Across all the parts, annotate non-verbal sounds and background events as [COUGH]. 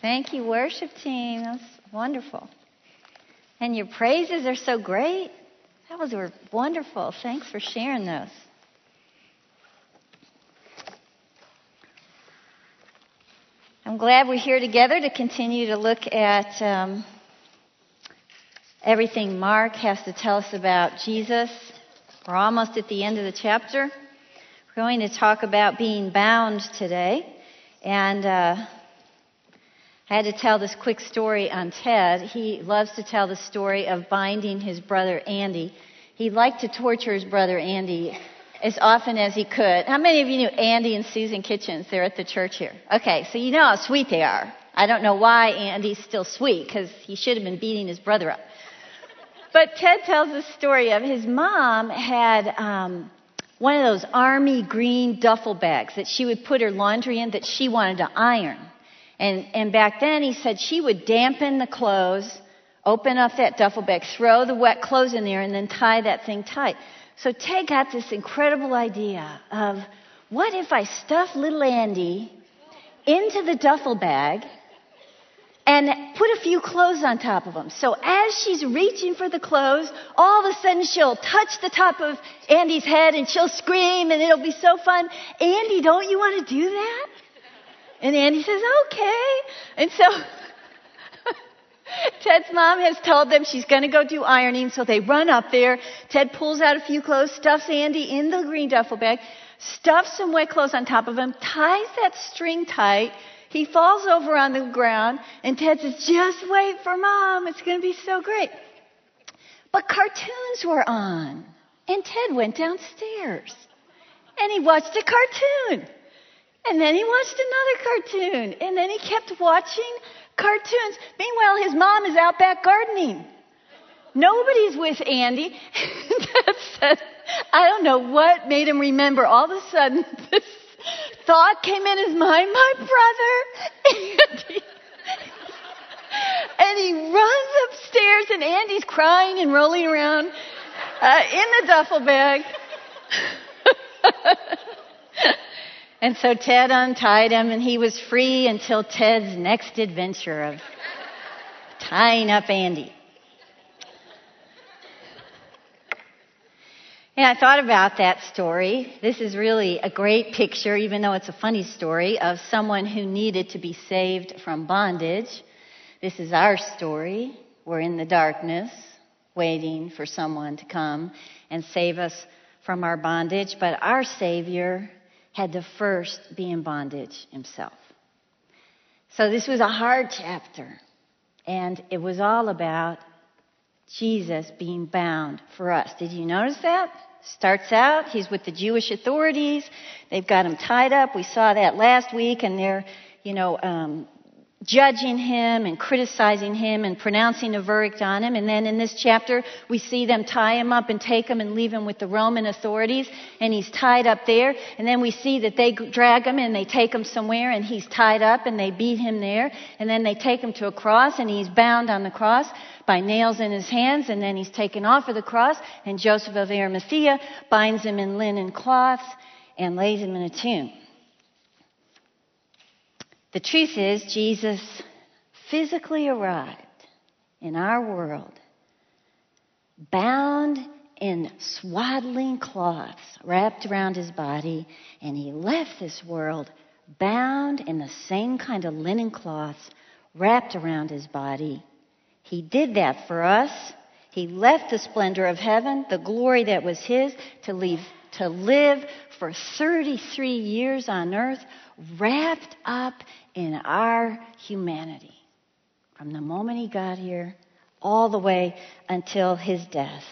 Thank you, worship team. That's wonderful. And your praises are so great. That was wonderful. Thanks for sharing those. I'm glad we're here together to continue to look at um, everything Mark has to tell us about Jesus. We're almost at the end of the chapter. We're going to talk about being bound today. And uh, I had to tell this quick story on Ted. He loves to tell the story of binding his brother Andy. He liked to torture his brother Andy as often as he could. How many of you knew Andy and Susan Kitchens? They're at the church here. Okay, so you know how sweet they are. I don't know why Andy's still sweet because he should have been beating his brother up. But Ted tells the story of his mom had um, one of those army green duffel bags that she would put her laundry in that she wanted to iron. And, and back then he said she would dampen the clothes, open up that duffel bag, throw the wet clothes in there, and then tie that thing tight. So Ted got this incredible idea of what if I stuff little Andy into the duffel bag and put a few clothes on top of him. So as she's reaching for the clothes, all of a sudden she'll touch the top of Andy's head and she'll scream and it'll be so fun. Andy, don't you want to do that? And Andy says, okay. And so [LAUGHS] Ted's mom has told them she's going to go do ironing, so they run up there. Ted pulls out a few clothes, stuffs Andy in the green duffel bag, stuffs some wet clothes on top of him, ties that string tight. He falls over on the ground, and Ted says, Just wait for mom. It's going to be so great. But cartoons were on, and Ted went downstairs, and he watched a cartoon. And then he watched another cartoon. And then he kept watching cartoons. Meanwhile, his mom is out back gardening. Nobody's with Andy. [LAUGHS] I don't know what made him remember. All of a sudden, [LAUGHS] this thought came in his mind, my brother, Andy. [LAUGHS] and he runs upstairs, and Andy's crying and rolling around uh, in the duffel bag. And so Ted untied him, and he was free until Ted's next adventure of tying up Andy. And I thought about that story. This is really a great picture, even though it's a funny story, of someone who needed to be saved from bondage. This is our story. We're in the darkness, waiting for someone to come and save us from our bondage. But our Savior had to first be in bondage himself. So this was a hard chapter, and it was all about Jesus being bound for us. Did you notice that? Starts out, he's with the Jewish authorities. They've got him tied up. We saw that last week, and they're, you know, um, judging him and criticizing him and pronouncing a verdict on him. And then in this chapter, we see them tie him up and take him and leave him with the Roman authorities. And he's tied up there. And then we see that they drag him and they take him somewhere and he's tied up and they beat him there. And then they take him to a cross and he's bound on the cross by nails in his hands. And then he's taken off of the cross and Joseph of Arimathea binds him in linen cloths and lays him in a tomb. The truth is, Jesus physically arrived in our world, bound in swaddling cloths wrapped around his body, and he left this world bound in the same kind of linen cloths wrapped around his body. He did that for us. He left the splendor of heaven, the glory that was his, to, leave, to live for 33 years on earth wrapped up in our humanity from the moment he got here all the way until his death.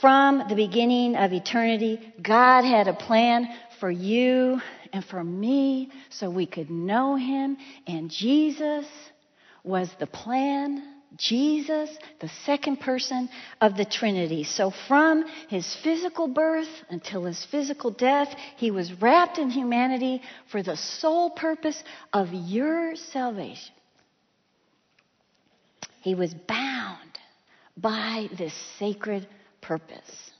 From the beginning of eternity, God had a plan for you and for me so we could know him, and Jesus was the plan Jesus, the second person of the Trinity. So from his physical birth until his physical death, he was wrapped in humanity for the sole purpose of your salvation. He was bound by this sacred purpose.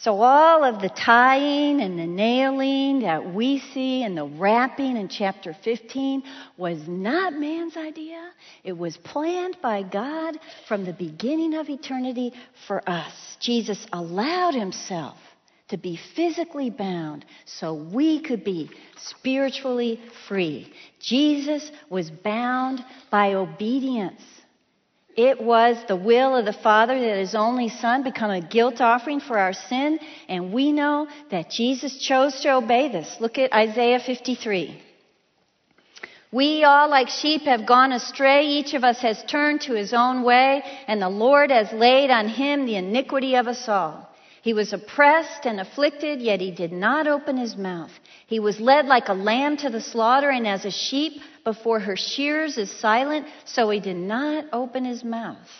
So, all of the tying and the nailing that we see and the wrapping in chapter 15 was not man's idea. It was planned by God from the beginning of eternity for us. Jesus allowed himself to be physically bound so we could be spiritually free. Jesus was bound by obedience. It was the will of the Father that his only Son become a guilt offering for our sin, and we know that Jesus chose to obey this. Look at Isaiah 53. We all, like sheep, have gone astray. Each of us has turned to his own way, and the Lord has laid on him the iniquity of us all. He was oppressed and afflicted, yet he did not open his mouth. He was led like a lamb to the slaughter, and as a sheep before her shears is silent, so he did not open his mouth.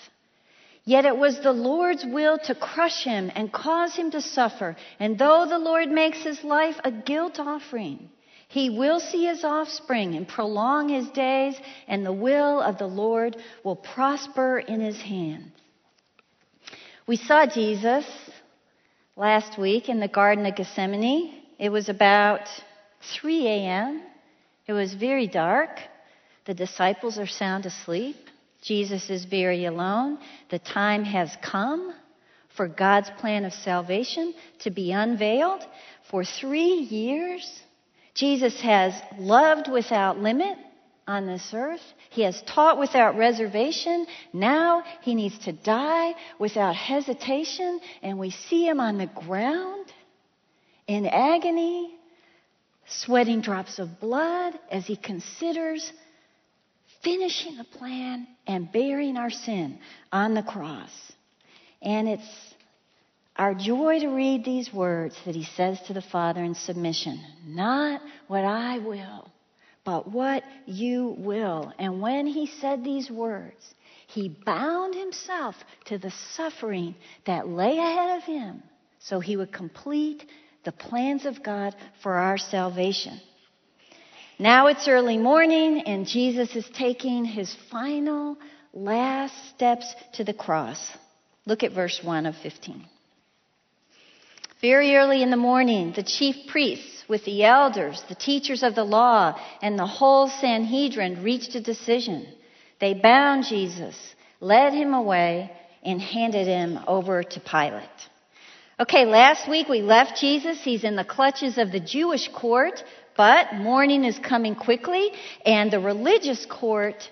Yet it was the Lord's will to crush him and cause him to suffer. And though the Lord makes his life a guilt offering, he will see his offspring and prolong his days, and the will of the Lord will prosper in his hand. We saw Jesus last week in the Garden of Gethsemane. It was about 3 a.m. It was very dark. The disciples are sound asleep. Jesus is very alone. The time has come for God's plan of salvation to be unveiled. For three years, Jesus has loved without limit on this earth. He has taught without reservation. Now he needs to die without hesitation. And we see him on the ground in agony, sweating drops of blood as he considers finishing the plan and bearing our sin on the cross. And it's our joy to read these words that he says to the Father in submission Not what I will but what you will. And when he said these words, he bound himself to the suffering that lay ahead of him so he would complete the plans of God for our salvation. Now it's early morning, and Jesus is taking his final, last steps to the cross. Look at verse 1 of 15. Very early in the morning, the chief priests with the elders, the teachers of the law, and the whole Sanhedrin reached a decision. They bound Jesus, led him away, and handed him over to Pilate. Okay, last week we left Jesus. He's in the clutches of the Jewish court, but morning is coming quickly, and the religious court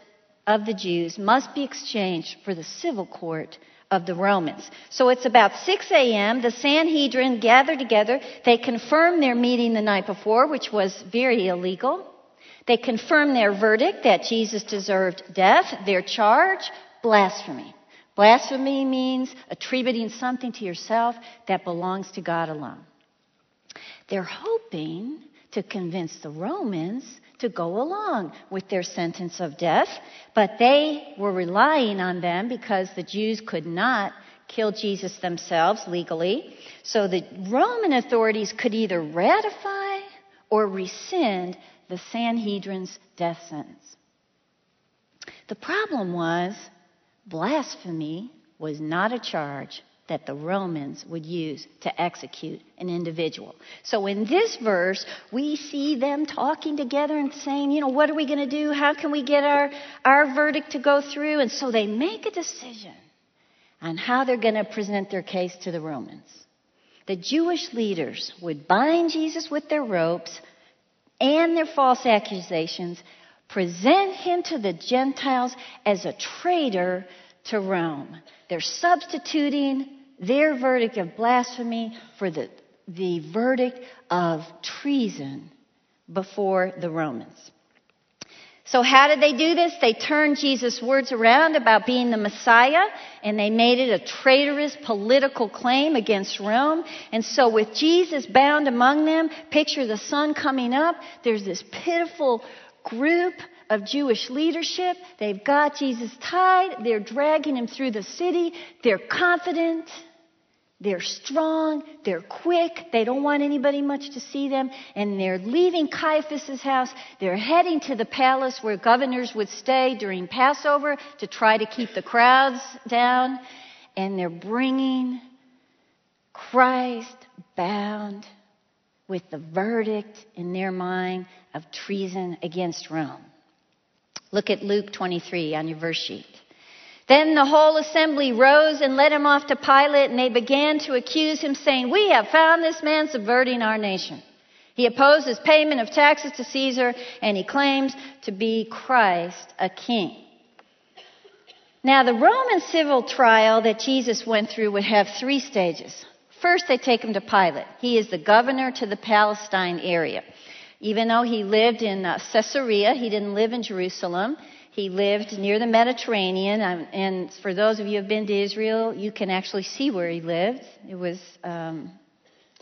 of the Jews must be exchanged for the civil court of the Romans. So it's about 6 a.m. The Sanhedrin gather together. They confirm their meeting the night before, which was very illegal. They confirm their verdict that Jesus deserved death. Their charge, blasphemy. Blasphemy means attributing something to yourself that belongs to God alone. They're hoping to convince the Romans to go along with their sentence of death, but they were relying on them because the Jews could not kill Jesus themselves legally. So the Roman authorities could either ratify or rescind the Sanhedrin's death sentence. The problem was blasphemy was not a charge that the Romans would use to execute an individual. So in this verse, we see them talking together and saying, you know, what are we going to do? How can we get our, our verdict to go through? And so they make a decision on how they're going to present their case to the Romans. The Jewish leaders would bind Jesus with their ropes and their false accusations, present him to the Gentiles as a traitor to Rome. They're substituting their verdict of blasphemy for the, the verdict of treason before the Romans. So, how did they do this? They turned Jesus' words around about being the Messiah and they made it a traitorous political claim against Rome. And so, with Jesus bound among them, picture the sun coming up, there's this pitiful group of Jewish leadership. They've got Jesus tied, they're dragging him through the city, they're confident. They're strong, they're quick, they don't want anybody much to see them, and they're leaving Caiaphas' house. They're heading to the palace where governors would stay during Passover to try to keep the crowds down, and they're bringing Christ bound with the verdict in their mind of treason against Rome. Look at Luke 23 on your verse sheet. Then the whole assembly rose and led him off to Pilate, and they began to accuse him, saying, We have found this man subverting our nation. He opposes payment of taxes to Caesar, and he claims to be Christ, a king. Now, the Roman civil trial that Jesus went through would have three stages. First, they take him to Pilate. He is the governor to the Palestine area. Even though he lived in uh, Caesarea, he didn't live in Jerusalem. He lived near the Mediterranean, um, and for those of you who have been to Israel, you can actually see where he lived. It was um,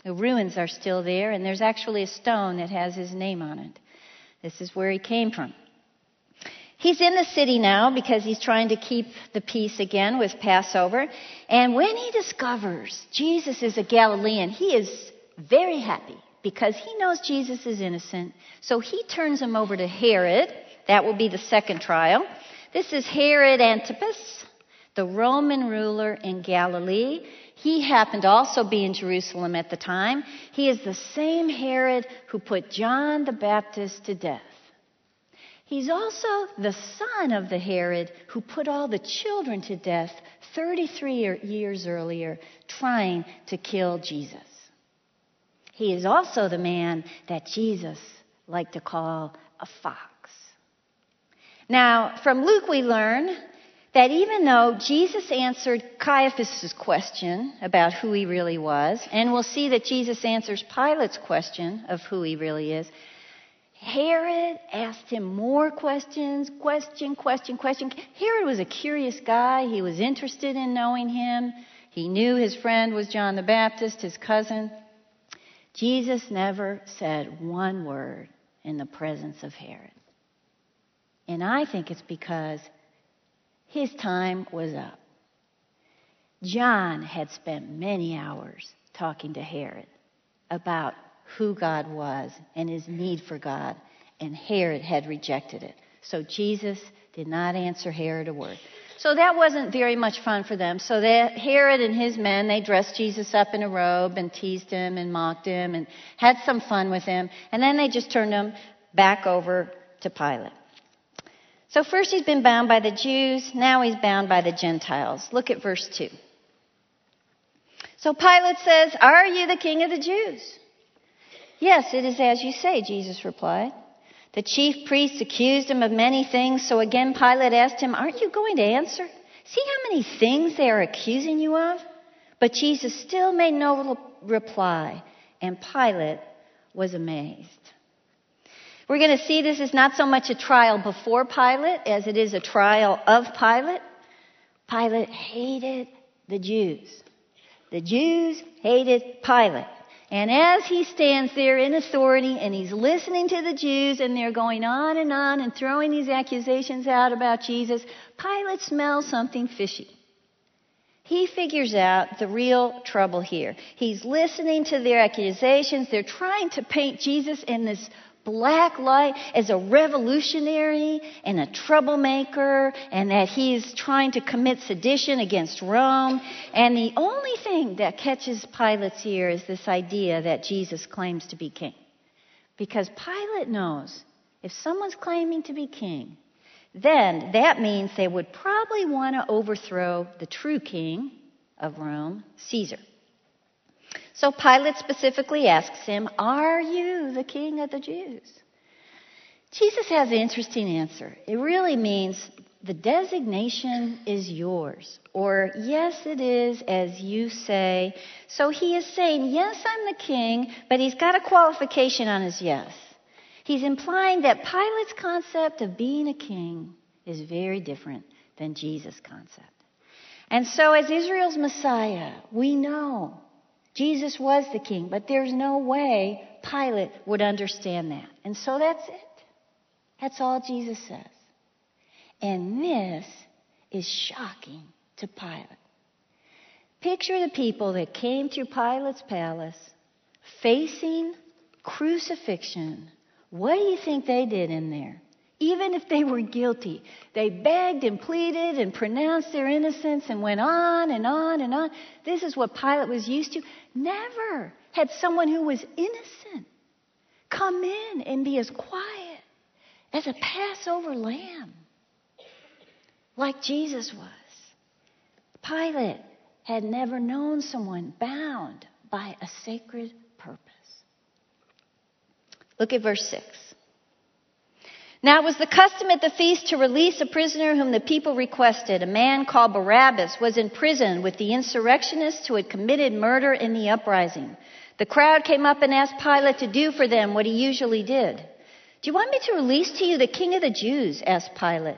the ruins are still there, and there's actually a stone that has his name on it. This is where he came from. He's in the city now because he's trying to keep the peace again with Passover. And when he discovers Jesus is a Galilean, he is very happy because he knows Jesus is innocent. So he turns him over to Herod that will be the second trial. This is Herod Antipas, the Roman ruler in Galilee. He happened to also be in Jerusalem at the time. He is the same Herod who put John the Baptist to death. He's also the son of the Herod who put all the children to death 33 years earlier, trying to kill Jesus. He is also the man that Jesus liked to call a fox. Now, from Luke, we learn that even though Jesus answered Caiaphas' question about who he really was, and we'll see that Jesus answers Pilate's question of who he really is, Herod asked him more questions, question, question, question. Herod was a curious guy. He was interested in knowing him. He knew his friend was John the Baptist, his cousin. Jesus never said one word in the presence of Herod. And I think it's because his time was up. John had spent many hours talking to Herod about who God was and his need for God, and Herod had rejected it. So Jesus did not answer Herod a word. So that wasn't very much fun for them. So that Herod and his men, they dressed Jesus up in a robe and teased him and mocked him and had some fun with him. And then they just turned him back over to Pilate. So first he's been bound by the Jews, now he's bound by the Gentiles. Look at verse 2. So Pilate says, Are you the king of the Jews? Yes, it is as you say, Jesus replied. The chief priests accused him of many things, so again Pilate asked him, Aren't you going to answer? See how many things they are accusing you of? But Jesus still made no reply, and Pilate was amazed. We're going to see this is not so much a trial before Pilate as it is a trial of Pilate. Pilate hated the Jews. The Jews hated Pilate. And as he stands there in authority and he's listening to the Jews and they're going on and on and throwing these accusations out about Jesus, Pilate smells something fishy. He figures out the real trouble here. He's listening to their accusations. They're trying to paint Jesus in this black light as a revolutionary and a troublemaker and that he's trying to commit sedition against Rome. And the only thing that catches Pilate's ear is this idea that Jesus claims to be king. Because Pilate knows if someone's claiming to be king, then that means they would probably want to overthrow the true king of Rome, Caesar. So Pilate specifically asks him, Are you the king of the Jews? Jesus has an interesting answer. It really means the designation is yours, or yes, it is as you say. So he is saying, Yes, I'm the king, but he's got a qualification on his yes. He's implying that Pilate's concept of being a king is very different than Jesus' concept. And so, as Israel's Messiah, we know Jesus was the king, but there's no way Pilate would understand that. And so that's it. That's all Jesus says. And this is shocking to Pilate. Picture the people that came through Pilate's palace facing crucifixion. What do you think they did in there? Even if they were guilty, they begged and pleaded and pronounced their innocence and went on and on and on. This is what Pilate was used to. Never had someone who was innocent come in and be as quiet as a Passover lamb, like Jesus was. Pilate had never known someone bound by a sacred purpose. Look at verse 6. Now it was the custom at the feast to release a prisoner whom the people requested. A man called Barabbas was in prison with the insurrectionists who had committed murder in the uprising. The crowd came up and asked Pilate to do for them what he usually did. Do you want me to release to you the king of the Jews? asked Pilate,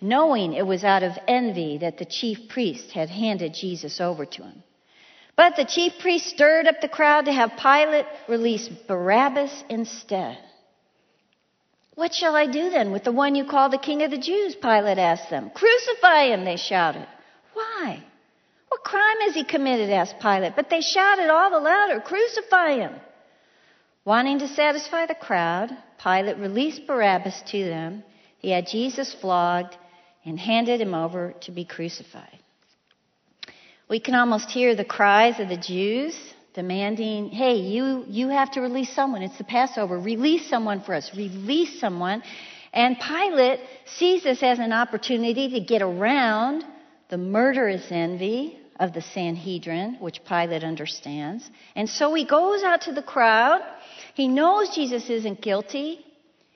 knowing it was out of envy that the chief priest had handed Jesus over to him. But the chief priest stirred up the crowd to have Pilate release Barabbas instead. What shall I do then with the one you call the king of the Jews? Pilate asked them. Crucify him, they shouted. Why? What crime has he committed? asked Pilate. But they shouted all the louder, Crucify him! Wanting to satisfy the crowd, Pilate released Barabbas to them. He had Jesus flogged and handed him over to be crucified. We can almost hear the cries of the Jews demanding, hey, you, you have to release someone. It's the Passover. Release someone for us. Release someone. And Pilate sees this as an opportunity to get around the murderous envy of the Sanhedrin, which Pilate understands. And so he goes out to the crowd. He knows Jesus isn't guilty.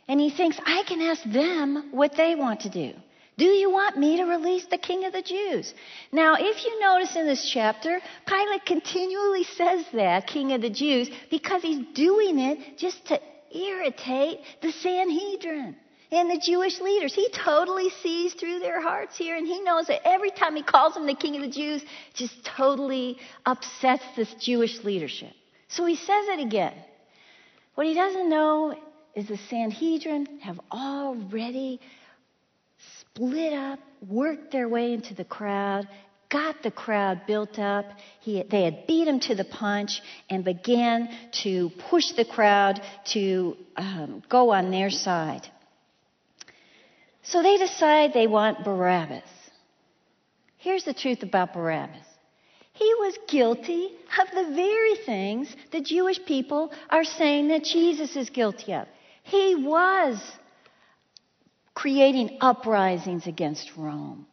And he thinks, I can ask them what they want to do. Do you want me to release the king of the Jews? Now, if you notice in this chapter, Pilate continually says that, king of the Jews, because he's doing it just to irritate the Sanhedrin and the Jewish leaders. He totally sees through their hearts here, and he knows that every time he calls him the king of the Jews, just totally upsets this Jewish leadership. So he says it again. What he doesn't know is the Sanhedrin have already split up, worked their way into the crowd, got the crowd built up. He, they had beat him to the punch and began to push the crowd to um, go on their side. So they decide they want Barabbas. Here's the truth about Barabbas. He was guilty of the very things the Jewish people are saying that Jesus is guilty of. He was creating uprisings against Rome.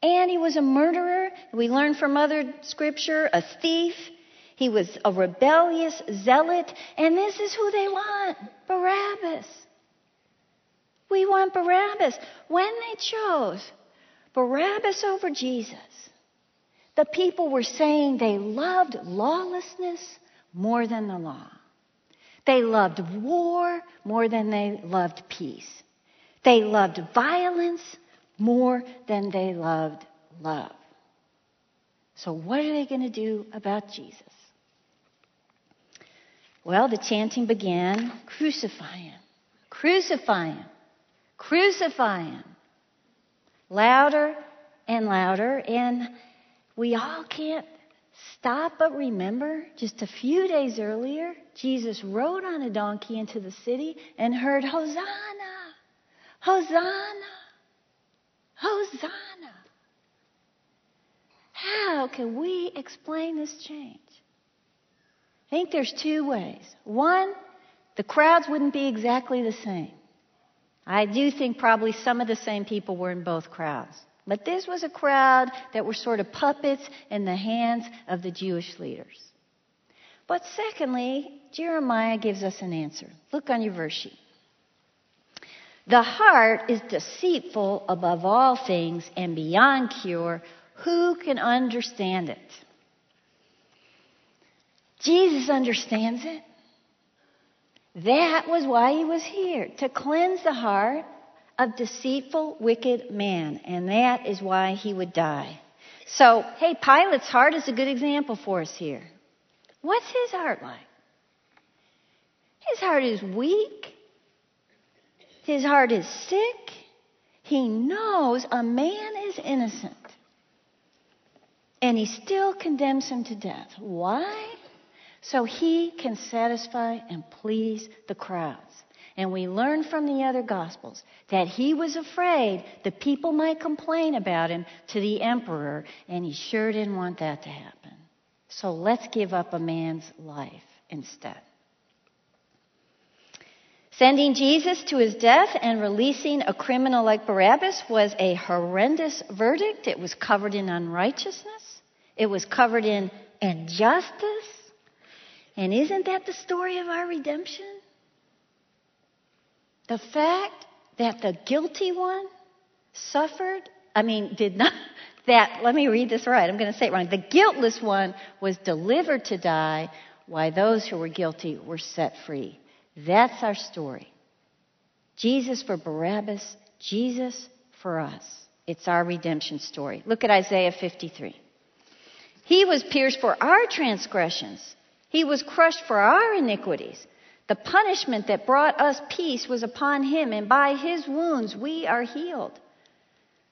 And he was a murderer. We learn from other scripture, a thief. He was a rebellious zealot. And this is who they want Barabbas. We want Barabbas. When they chose Barabbas over Jesus, the people were saying they loved lawlessness more than the law. They loved war more than they loved peace. They loved violence more than they loved love. So, what are they going to do about Jesus? Well, the chanting began crucify him, crucify him, crucify him. Louder and louder, and we all can't stop but remember just a few days earlier, Jesus rode on a donkey into the city and heard, Hosanna! Hosanna! Hosanna! How can we explain this change? I think there's two ways. One, the crowds wouldn't be exactly the same. I do think probably some of the same people were in both crowds. But this was a crowd that were sort of puppets in the hands of the Jewish leaders. But secondly, Jeremiah gives us an answer. Look on your verse sheet. The heart is deceitful above all things and beyond cure. Who can understand it? Jesus understands it. That was why he was here, to cleanse the heart of deceitful, wicked man. And that is why he would die. So, hey, Pilate's heart is a good example for us here. What's his heart like? His heart is weak. His heart is sick. He knows a man is innocent. And he still condemns him to death. Why? So he can satisfy and please the crowds. And we learn from the other Gospels that he was afraid the people might complain about him to the emperor, and he sure didn't want that to happen. So let's give up a man's life instead. Sending Jesus to his death and releasing a criminal like Barabbas was a horrendous verdict. It was covered in unrighteousness, it was covered in injustice. And isn't that the story of our redemption? The fact that the guilty one suffered, I mean, did not, [LAUGHS] that, let me read this right, I'm going to say it wrong. The guiltless one was delivered to die, while those who were guilty were set free. That's our story. Jesus for Barabbas, Jesus for us. It's our redemption story. Look at Isaiah 53. He was pierced for our transgressions, he was crushed for our iniquities. The punishment that brought us peace was upon him, and by his wounds we are healed.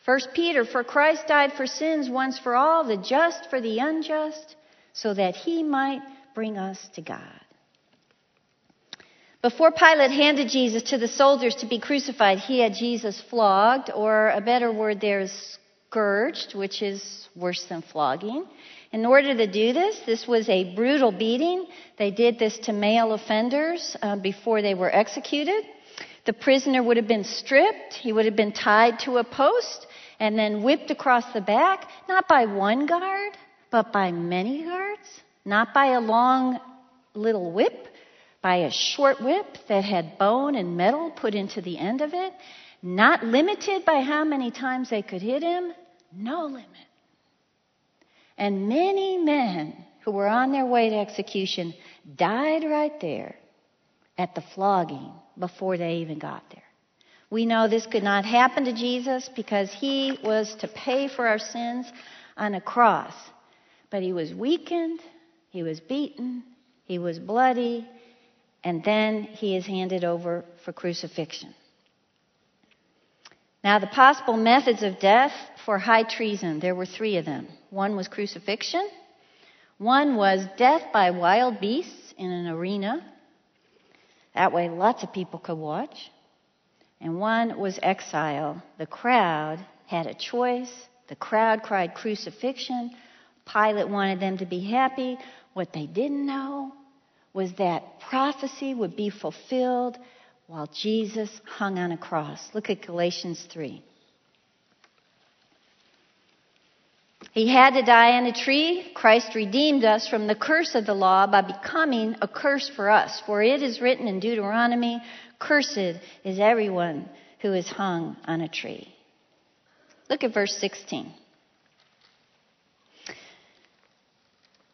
1 Peter, for Christ died for sins once for all, the just for the unjust, so that he might bring us to God. Before Pilate handed Jesus to the soldiers to be crucified, he had Jesus flogged, or a better word there is scourged, which is worse than flogging. In order to do this, this was a brutal beating. They did this to male offenders uh, before they were executed. The prisoner would have been stripped, he would have been tied to a post, and then whipped across the back, not by one guard, but by many guards, not by a long little whip, by a short whip that had bone and metal put into the end of it, not limited by how many times they could hit him, no limit. And many men who were on their way to execution died right there at the flogging before they even got there. We know this could not happen to Jesus because he was to pay for our sins on a cross. But he was weakened, he was beaten, he was bloody, and then he is handed over for crucifixion. Now, the possible methods of death for high treason, there were three of them. One was crucifixion, one was death by wild beasts in an arena. That way, lots of people could watch. And one was exile. The crowd had a choice. The crowd cried crucifixion. Pilate wanted them to be happy. What they didn't know was that prophecy would be fulfilled while Jesus hung on a cross. Look at Galatians 3. He had to die on a tree. Christ redeemed us from the curse of the law by becoming a curse for us. For it is written in Deuteronomy, Cursed is everyone who is hung on a tree. Look at verse 16.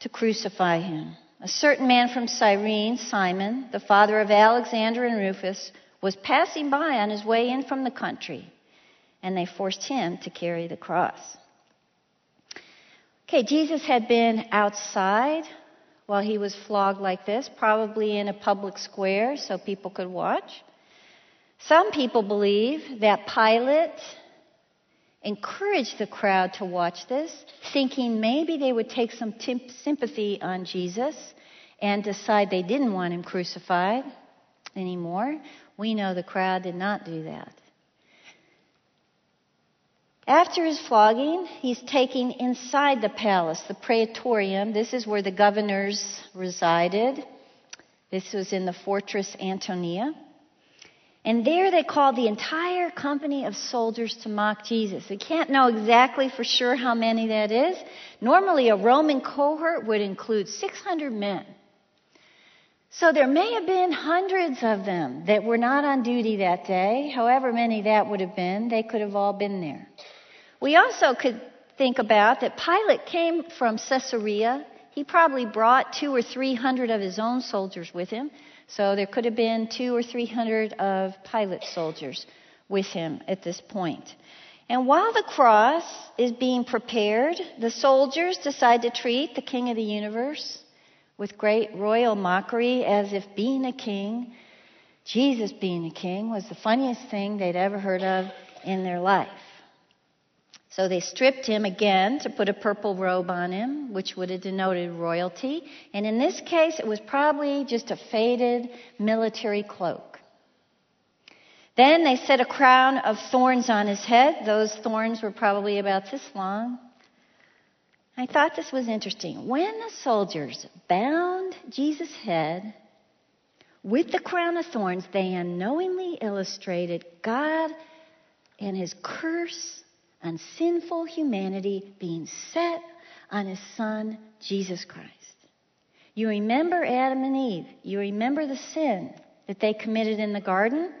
to crucify him. A certain man from Cyrene, Simon, the father of Alexander and Rufus, was passing by on his way in from the country, and they forced him to carry the cross. Okay, Jesus had been outside while he was flogged like this, probably in a public square so people could watch. Some people believe that Pilate encouraged the crowd to watch this, thinking maybe they would take some sympathy on Jesus and decide they didn't want him crucified anymore. We know the crowd did not do that. After his flogging, he's taken inside the palace, the praetorium. This is where the governors resided. This was in the fortress Antonia. And there they called the entire company of soldiers to mock Jesus. We can't know exactly for sure how many that is. Normally, a Roman cohort would include 600 men. So there may have been hundreds of them that were not on duty that day. However many that would have been, they could have all been there. We also could think about that Pilate came from Caesarea. He probably brought two or three hundred of his own soldiers with him. So there could have been two or three hundred of Pilate's soldiers with him at this point. And while the cross is being prepared, the soldiers decide to treat the King of the universe with great royal mockery as if being a king, Jesus being a king, was the funniest thing they'd ever heard of in their life. So they stripped him again to put a purple robe on him, which would have denoted royalty. And in this case, it was probably just a faded military cloak. Then they set a crown of thorns on his head. Those thorns were probably about this long. I thought this was interesting. When the soldiers bound Jesus' head with the crown of thorns, they unknowingly illustrated God and his curse on sinful humanity being set on his son, Jesus Christ. You remember Adam and Eve. You remember the sin that they committed in the garden.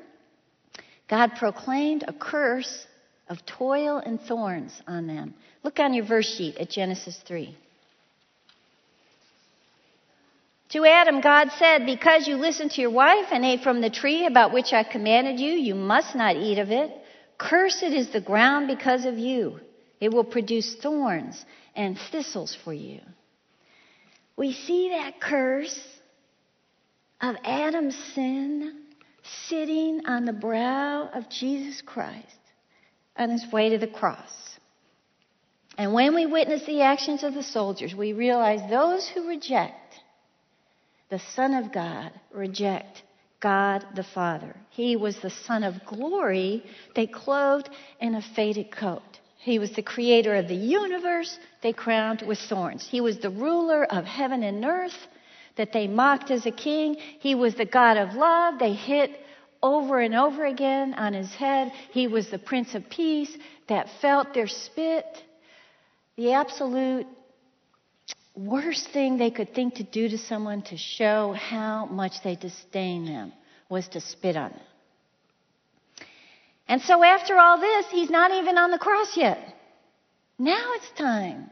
God proclaimed a curse of toil and thorns on them. Look on your verse sheet at Genesis 3. To Adam, God said, Because you listened to your wife and ate from the tree about which I commanded you, you must not eat of it. Cursed is the ground because of you. It will produce thorns and thistles for you. We see that curse of Adam's sin sitting on the brow of Jesus Christ on his way to the cross. And when we witness the actions of the soldiers, we realize those who reject the Son of God reject God the Father. He was the Son of glory. They clothed in a faded coat. He was the creator of the universe. They crowned with thorns. He was the ruler of heaven and earth that they mocked as a king. He was the God of love. They hit over and over again on his head. He was the Prince of Peace that felt their spit. The absolute worst thing they could think to do to someone to show how much they disdain them was to spit on them. And so after all this, he's not even on the cross yet. Now it's time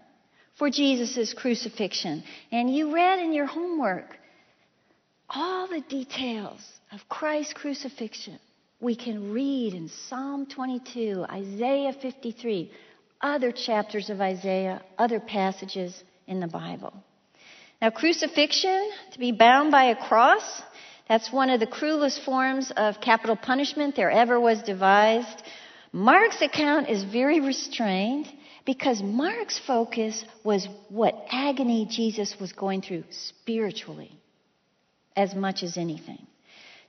for Jesus' crucifixion. And you read in your homework all the details of Christ's crucifixion. We can read in Psalm 22, Isaiah 53, other chapters of Isaiah, other passages in the Bible. Now, crucifixion, to be bound by a cross, that's one of the cruelest forms of capital punishment there ever was devised. Mark's account is very restrained because Mark's focus was what agony Jesus was going through spiritually as much as anything.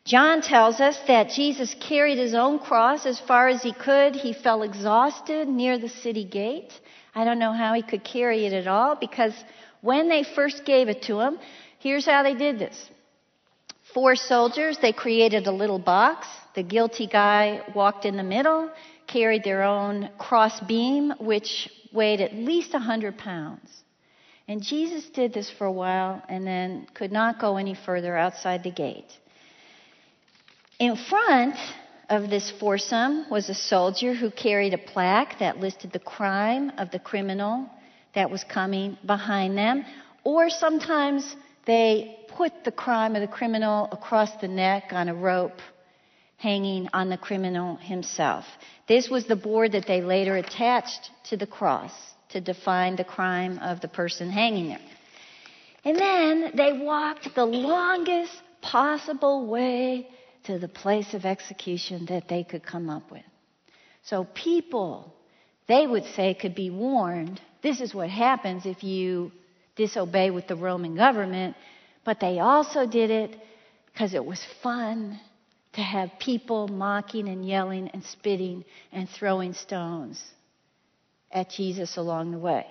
John tells us that Jesus carried his own cross as far as he could. He fell exhausted near the city gate. I don't know how he could carry it at all because when they first gave it to him, here's how they did this. Four soldiers, they created a little box. The guilty guy walked in the middle, carried their own cross beam, which weighed at least 100 pounds. And Jesus did this for a while and then could not go any further outside the gate. In front, of this foursome was a soldier who carried a plaque that listed the crime of the criminal that was coming behind them. Or sometimes they put the crime of the criminal across the neck on a rope hanging on the criminal himself. This was the board that they later attached to the cross to define the crime of the person hanging there. And then they walked the longest possible way to the place of execution that they could come up with. So people, they would say, could be warned this is what happens if you disobey with the Roman government, but they also did it because it was fun to have people mocking and yelling and spitting and throwing stones at Jesus along the way.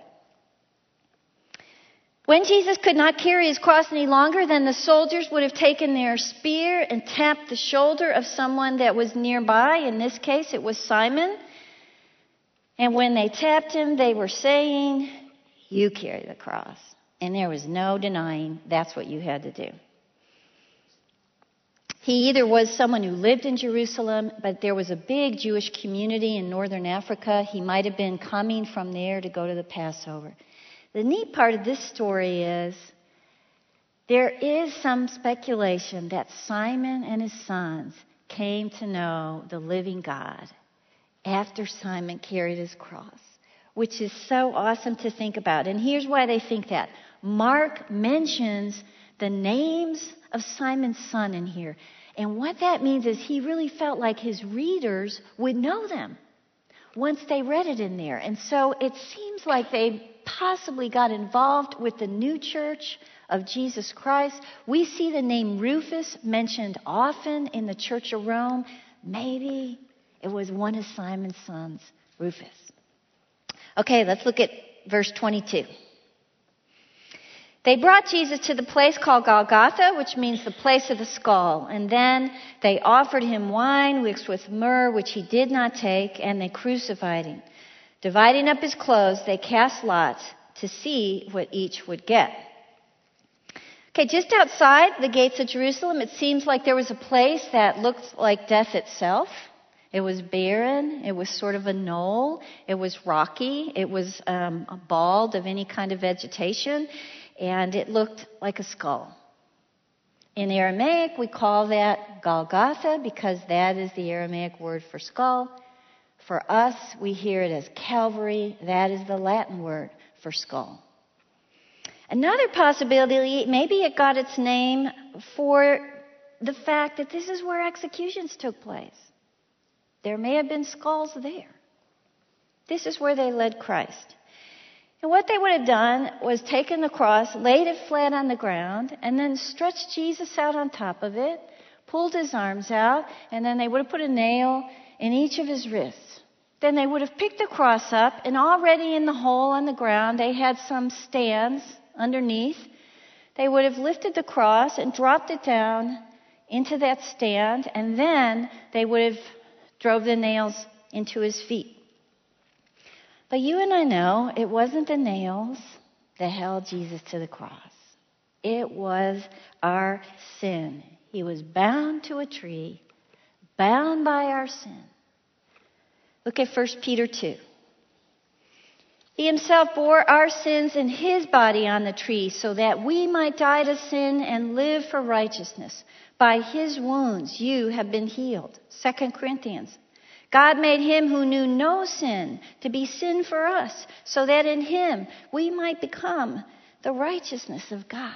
When Jesus could not carry his cross any longer, then the soldiers would have taken their spear and tapped the shoulder of someone that was nearby. In this case, it was Simon. And when they tapped him, they were saying, You carry the cross. And there was no denying that's what you had to do. He either was someone who lived in Jerusalem, but there was a big Jewish community in northern Africa. He might have been coming from there to go to the Passover. The neat part of this story is There is some speculation that Simon and his sons came to know the living God after Simon carried his cross, which is so awesome to think about. And here's why they think that. Mark mentions the names of Simon's son in here. And what that means is he really felt like his readers would know them once they read it in there. And so it seems like they possibly got involved with the new church of Jesus Christ. We see the name Rufus mentioned often in the Church of Rome. Maybe it was one of Simon's sons, Rufus. Okay, let's look at verse 22. They brought Jesus to the place called Golgotha, which means the place of the skull. And then they offered him wine mixed with myrrh, which he did not take, and they crucified him. Dividing up his clothes, they cast lots to see what each would get. Okay, just outside the gates of Jerusalem, it seems like there was a place that looked like death itself. It was barren. It was sort of a knoll. It was rocky. It was um, bald of any kind of vegetation. And it looked like a skull. In Aramaic, we call that Golgotha because that is the Aramaic word for skull. For us, we hear it as Calvary. That is the Latin word for skull. Another possibility, maybe it got its name for the fact that this is where executions took place. There may have been skulls there. This is where they led Christ. And what they would have done was taken the cross, laid it flat on the ground, and then stretched Jesus out on top of it, pulled his arms out, and then they would have put a nail in each of his wrists. Then they would have picked the cross up, and already in the hole on the ground, they had some stands underneath, they would have lifted the cross and dropped it down into that stand, and then they would have drove the nails into his feet. But you and I know it wasn't the nails that held Jesus to the cross. It was our sin. He was bound to a tree, bound by our sin. Look at 1 Peter 2. He himself bore our sins in his body on the tree so that we might die to sin and live for righteousness. By his wounds you have been healed. 2 Corinthians. God made him who knew no sin to be sin for us so that in him we might become the righteousness of God.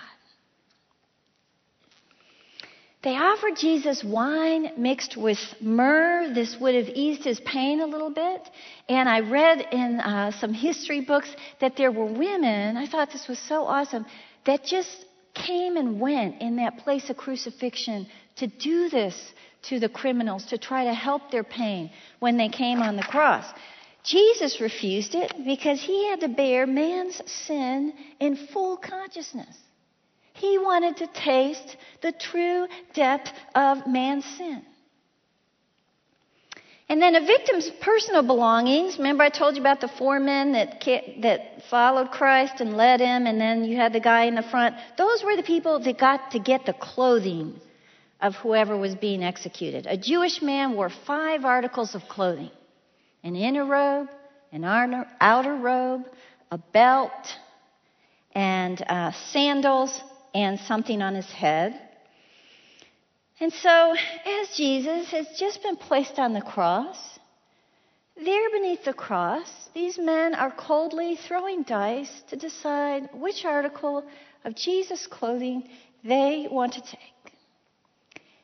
They offered Jesus wine mixed with myrrh. This would have eased his pain a little bit. And I read in uh, some history books that there were women, I thought this was so awesome, that just came and went in that place of crucifixion to do this to the criminals, to try to help their pain when they came on the cross. Jesus refused it because he had to bear man's sin in full consciousness. He wanted to taste the true depth of man's sin. And then a victim's personal belongings. Remember, I told you about the four men that that followed Christ and led him, and then you had the guy in the front. Those were the people that got to get the clothing of whoever was being executed. A Jewish man wore five articles of clothing: an inner robe, an outer robe, a belt, and uh, sandals, and something on his head. And so, as Jesus has just been placed on the cross, there beneath the cross, these men are coldly throwing dice to decide which article of Jesus' clothing they want to take.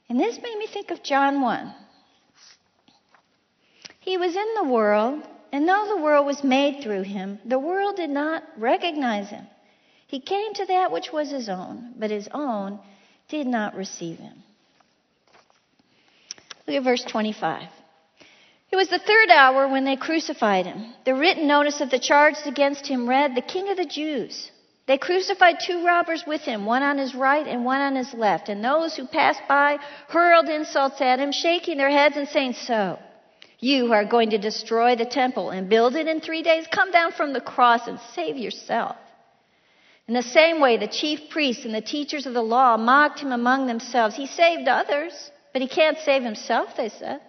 And this made me think of John 1. He was in the world, and though the world was made through him, the world did not recognize him. He came to that which was his own, but his own did not receive him. Look at verse 25. It was the third hour when they crucified him. The written notice of the charge against him read, The King of the Jews. They crucified two robbers with him, one on his right and one on his left. And those who passed by hurled insults at him, shaking their heads and saying, So, you who are going to destroy the temple and build it in three days. Come down from the cross and save yourself. In the same way, the chief priests and the teachers of the law mocked him among themselves. He saved others, but he can't save himself, they said.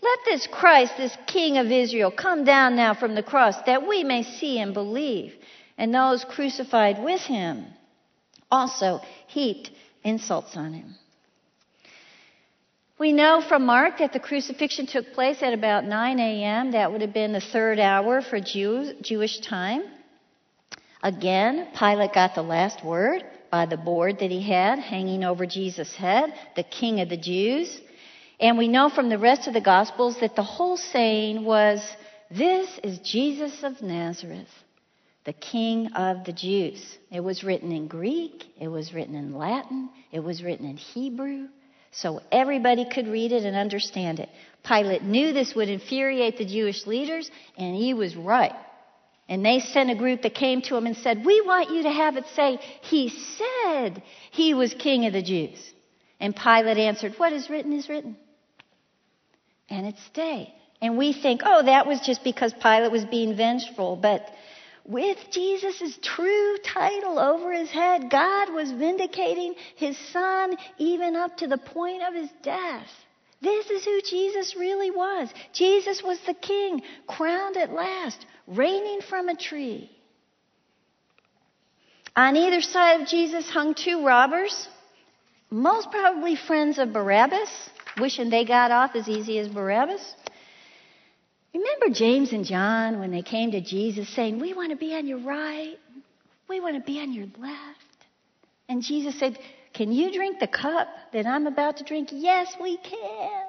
Let this Christ, this King of Israel, come down now from the cross that we may see and believe. And those crucified with him also heaped insults on him. We know from Mark that the crucifixion took place at about 9 a.m. That would have been the third hour for Jew, Jewish time. Again, Pilate got the last word by the board that he had hanging over Jesus' head, the King of the Jews. And we know from the rest of the Gospels that the whole saying was, This is Jesus of Nazareth, the King of the Jews. It was written in Greek, it was written in Latin, it was written in Hebrew, so everybody could read it and understand it. Pilate knew this would infuriate the Jewish leaders, and he was right. And they sent a group that came to him and said, We want you to have it say, He said he was king of the Jews. And Pilate answered, What is written is written. And it stayed. And we think, oh, that was just because Pilate was being vengeful. But with Jesus' true title over his head, God was vindicating his son even up to the point of his death. This is who Jesus really was. Jesus was the king, crowned at last, reigning from a tree. On either side of Jesus hung two robbers, most probably friends of Barabbas, wishing they got off as easy as Barabbas. Remember James and John when they came to Jesus saying, We want to be on your right, we want to be on your left. And Jesus said, Can you drink the cup that I'm about to drink? Yes, we can.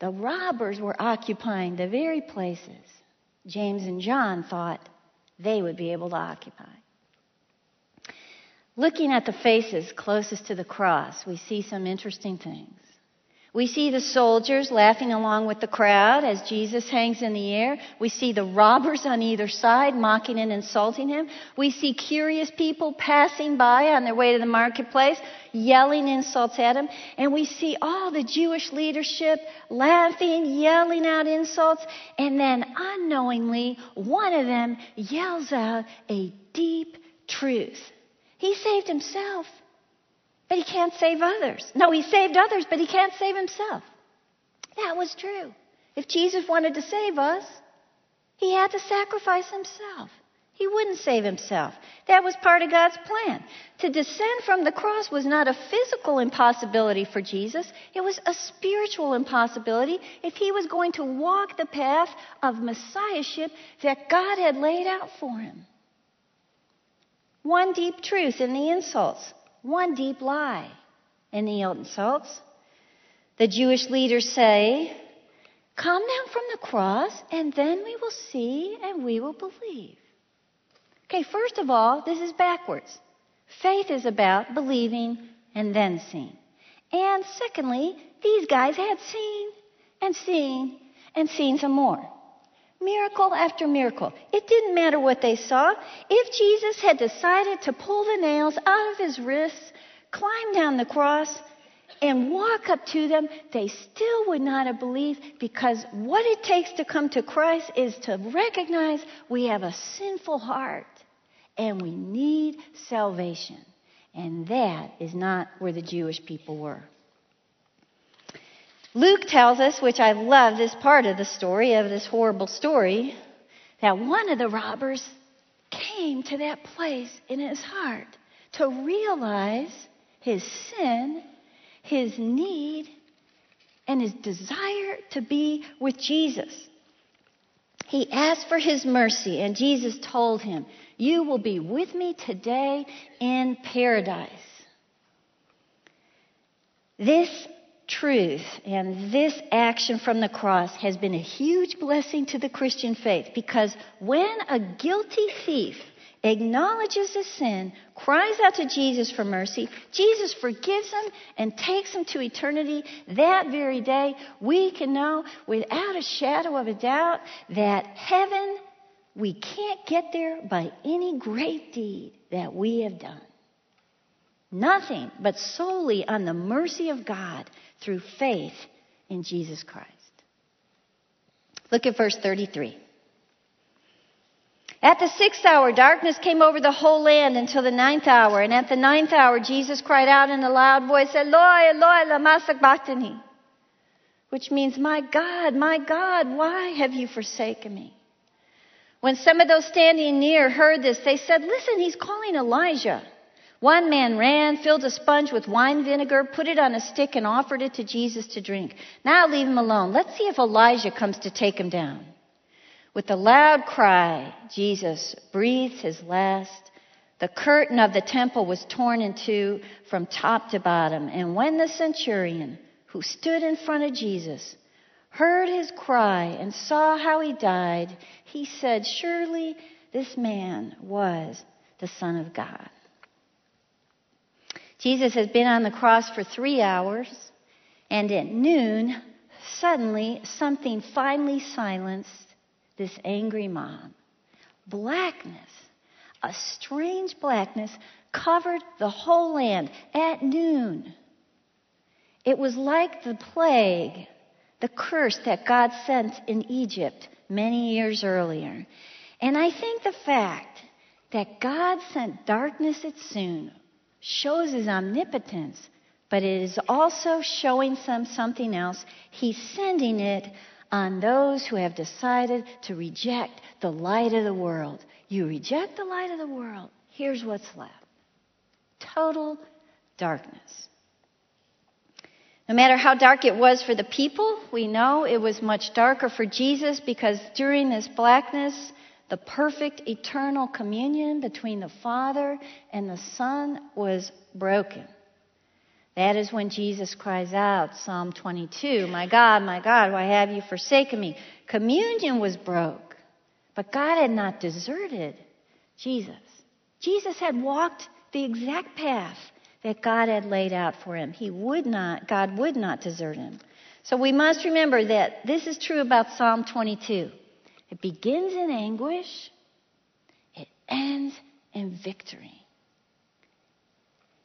The robbers were occupying the very places James and John thought they would be able to occupy. Looking at the faces closest to the cross, we see some interesting things. We see the soldiers laughing along with the crowd as Jesus hangs in the air. We see the robbers on either side mocking and insulting him. We see curious people passing by on their way to the marketplace yelling insults at him. And we see all the Jewish leadership laughing, yelling out insults. And then unknowingly, one of them yells out a deep truth. He saved himself but he can't save others. No, he saved others, but he can't save himself. That was true. If Jesus wanted to save us, he had to sacrifice himself. He wouldn't save himself. That was part of God's plan. To descend from the cross was not a physical impossibility for Jesus, it was a spiritual impossibility if he was going to walk the path of messiahship that God had laid out for him. One deep truth in the insults one deep lie in the insults. The Jewish leaders say, Come down from the cross, and then we will see and we will believe. Okay, first of all, this is backwards. Faith is about believing and then seeing. And secondly, these guys had seen and seen and seen some more. Miracle after miracle. It didn't matter what they saw. If Jesus had decided to pull the nails out of his wrists, climb down the cross, and walk up to them, they still would not have believed because what it takes to come to Christ is to recognize we have a sinful heart and we need salvation. And that is not where the Jewish people were. Luke tells us, which I love this part of the story, of this horrible story, that one of the robbers came to that place in his heart to realize his sin, his need, and his desire to be with Jesus. He asked for his mercy, and Jesus told him, You will be with me today in paradise. This truth and this action from the cross has been a huge blessing to the Christian faith because when a guilty thief acknowledges his sin, cries out to Jesus for mercy, Jesus forgives him and takes him to eternity that very day, we can know without a shadow of a doubt that heaven, we can't get there by any great deed that we have done. Nothing but solely on the mercy of God through faith in Jesus Christ. Look at verse 33. At the sixth hour, darkness came over the whole land until the ninth hour. And at the ninth hour, Jesus cried out in a loud voice, Eloi, Eloi, lama sabachthani, which means, My God, my God, why have you forsaken me? When some of those standing near heard this, they said, Listen, he's calling Elijah. One man ran, filled a sponge with wine vinegar, put it on a stick, and offered it to Jesus to drink. Now leave him alone. Let's see if Elijah comes to take him down. With a loud cry, Jesus breathes his last. The curtain of the temple was torn in two from top to bottom. And when the centurion, who stood in front of Jesus, heard his cry and saw how he died, he said, Surely this man was the Son of God. Jesus has been on the cross for three hours, and at noon, suddenly something finally silenced this angry mob. Blackness, a strange blackness, covered the whole land at noon. It was like the plague the curse that God sent in Egypt many years earlier. And I think the fact that God sent darkness at soon shows his omnipotence, but it is also showing some something else. He's sending it on those who have decided to reject the light of the world. You reject the light of the world, here's what's left total darkness. No matter how dark it was for the people, we know it was much darker for Jesus because during this blackness, the perfect eternal communion between the Father and the Son was broken. That is when Jesus cries out, Psalm 22, My God, my God, why have you forsaken me? Communion was broke, but God had not deserted Jesus. Jesus had walked the exact path that God had laid out for him. He would not, God would not desert him. So we must remember that this is true about Psalm 22. It begins in anguish, it ends in victory.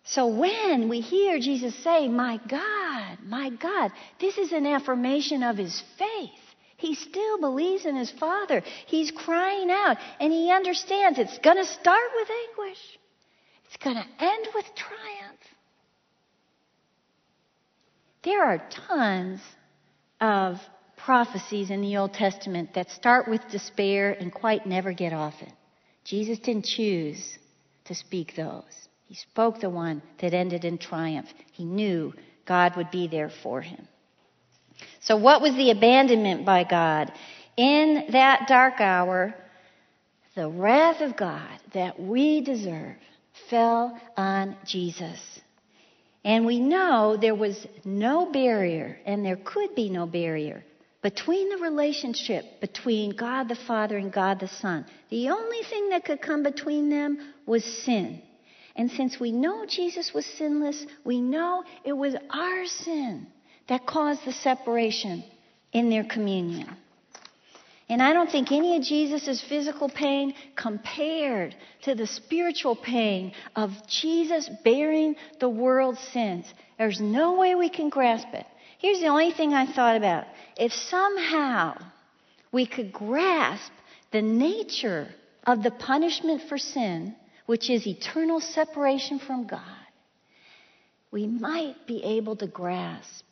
So when we hear Jesus say, My God, my God, this is an affirmation of his faith. He still believes in his Father. He's crying out, and he understands it's going to start with anguish. It's going to end with triumph. There are tons of prophecies in the Old Testament that start with despair and quite never get off it. Jesus didn't choose to speak those. He spoke the one that ended in triumph. He knew God would be there for him. So, what was the abandonment by God? In that dark hour, the wrath of God that we deserve fell on Jesus. And we know there was no barrier, and there could be no barrier, between the relationship between God the Father and God the Son. The only thing that could come between them was sin. And since we know Jesus was sinless, we know it was our sin that caused the separation in their communion. And I don't think any of Jesus' physical pain compared to the spiritual pain of Jesus bearing the world's sins. There's no way we can grasp it. Here's the only thing I thought about. If somehow we could grasp the nature of the punishment for sin, which is eternal separation from God, we might be able to grasp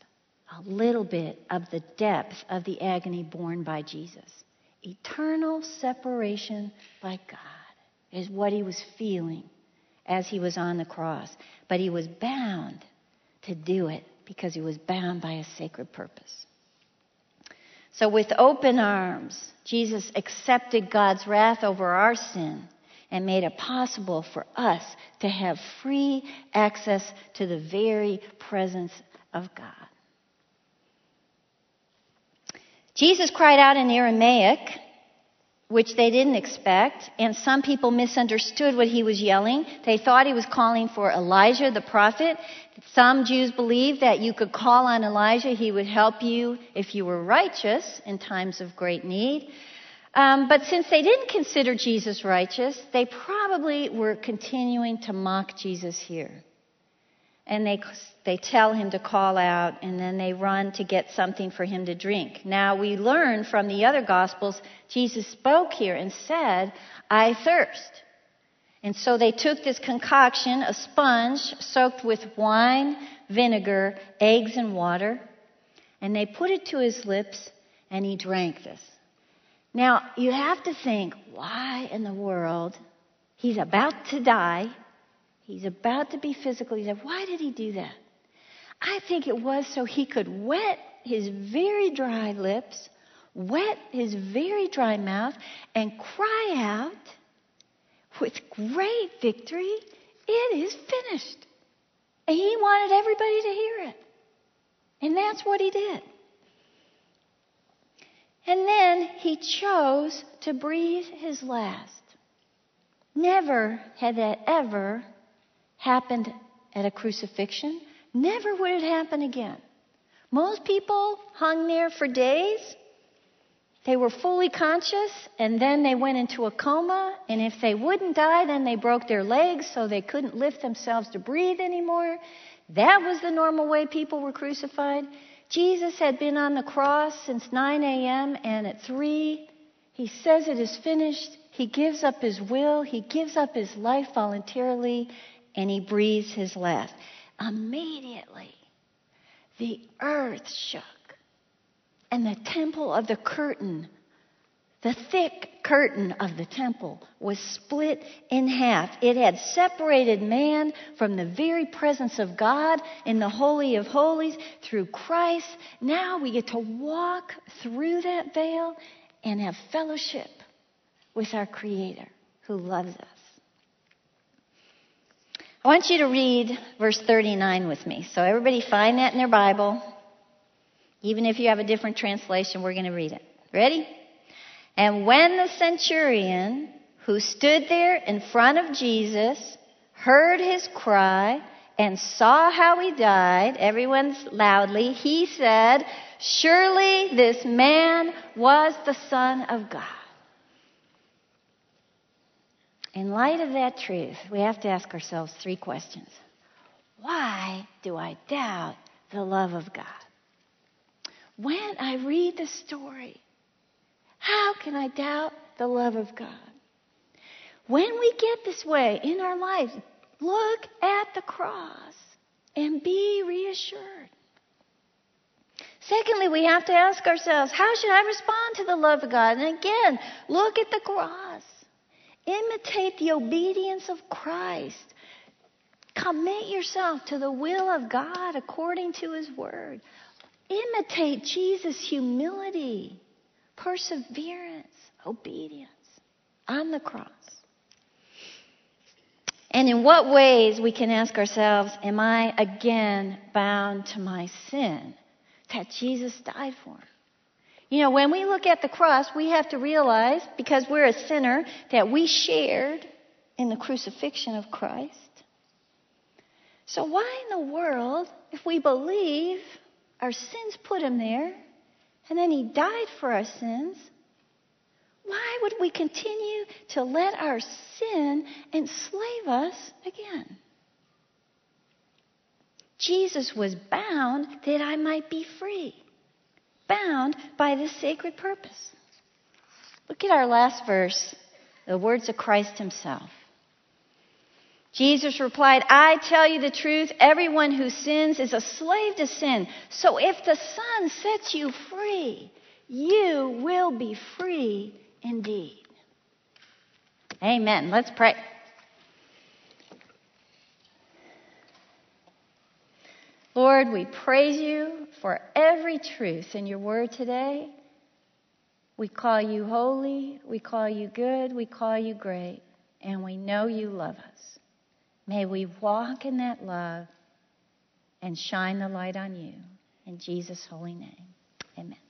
a little bit of the depth of the agony borne by Jesus. Eternal separation by God is what he was feeling as he was on the cross. But he was bound to do it because he was bound by a sacred purpose. So, with open arms, Jesus accepted God's wrath over our sin and made it possible for us to have free access to the very presence of God. Jesus cried out in Aramaic, which they didn't expect, and some people misunderstood what he was yelling. They thought he was calling for Elijah the prophet. Some Jews believed that you could call on Elijah, he would help you if you were righteous in times of great need. Um, but since they didn't consider Jesus righteous, they probably were continuing to mock Jesus here and they, they tell him to call out, and then they run to get something for him to drink. Now, we learn from the other Gospels, Jesus spoke here and said, I thirst. And so they took this concoction, a sponge soaked with wine, vinegar, eggs, and water, and they put it to his lips, and he drank this. Now, you have to think, why in the world? He's about to die. He's about to be physical. He said, Why did he do that? I think it was so he could wet his very dry lips, wet his very dry mouth, and cry out with great victory, It is finished. And he wanted everybody to hear it. And that's what he did. And then he chose to breathe his last. Never had that ever happened at a crucifixion. Never would it happen again. Most people hung there for days. They were fully conscious and then they went into a coma. And if they wouldn't die, then they broke their legs so they couldn't lift themselves to breathe anymore. That was the normal way people were crucified. Jesus had been on the cross since 9 a.m. and at 3, he says it is finished. He gives up his will, he gives up his life voluntarily, and he breathes his last. Immediately, the earth shook, and the temple of the curtain, the thick curtain of the temple, was split in half. It had separated man from the very presence of God in the Holy of Holies through Christ. Now we get to walk through that veil and have fellowship with our Creator who loves us. I want you to read verse 39 with me. So, everybody find that in their Bible. Even if you have a different translation, we're going to read it. Ready? And when the centurion who stood there in front of Jesus heard his cry and saw how he died, everyone's loudly, he said, Surely this man was the Son of God. In light of that truth, we have to ask ourselves three questions. Why do I doubt the love of God? When I read the story, how can I doubt the love of God? When we get this way in our lives, look at the cross and be reassured. Secondly, we have to ask ourselves, how should I respond to the love of God? And again, look at the cross. Imitate the obedience of Christ. Commit yourself to the will of God according to His Word. Imitate Jesus' humility, perseverance, obedience on the cross. And in what ways we can ask ourselves, Am I again bound to my sin that Jesus died for? You know, when we look at the cross, we have to realize, because we're a sinner, that we shared in the crucifixion of Christ. So, why in the world, if we believe our sins put him there, and then he died for our sins, why would we continue to let our sin enslave us again? Jesus was bound that I might be free bound by this sacred purpose. Look at our last verse, the words of Christ Himself. Jesus replied, I tell you the truth, everyone who sins is a slave to sin. So if the Son sets you free, you will be free indeed. Amen. Let's pray. Lord, we praise you for every truth in your word today. We call you holy, we call you good, we call you great, and we know you love us. May we walk in that love and shine the light on you. In Jesus' holy name, amen.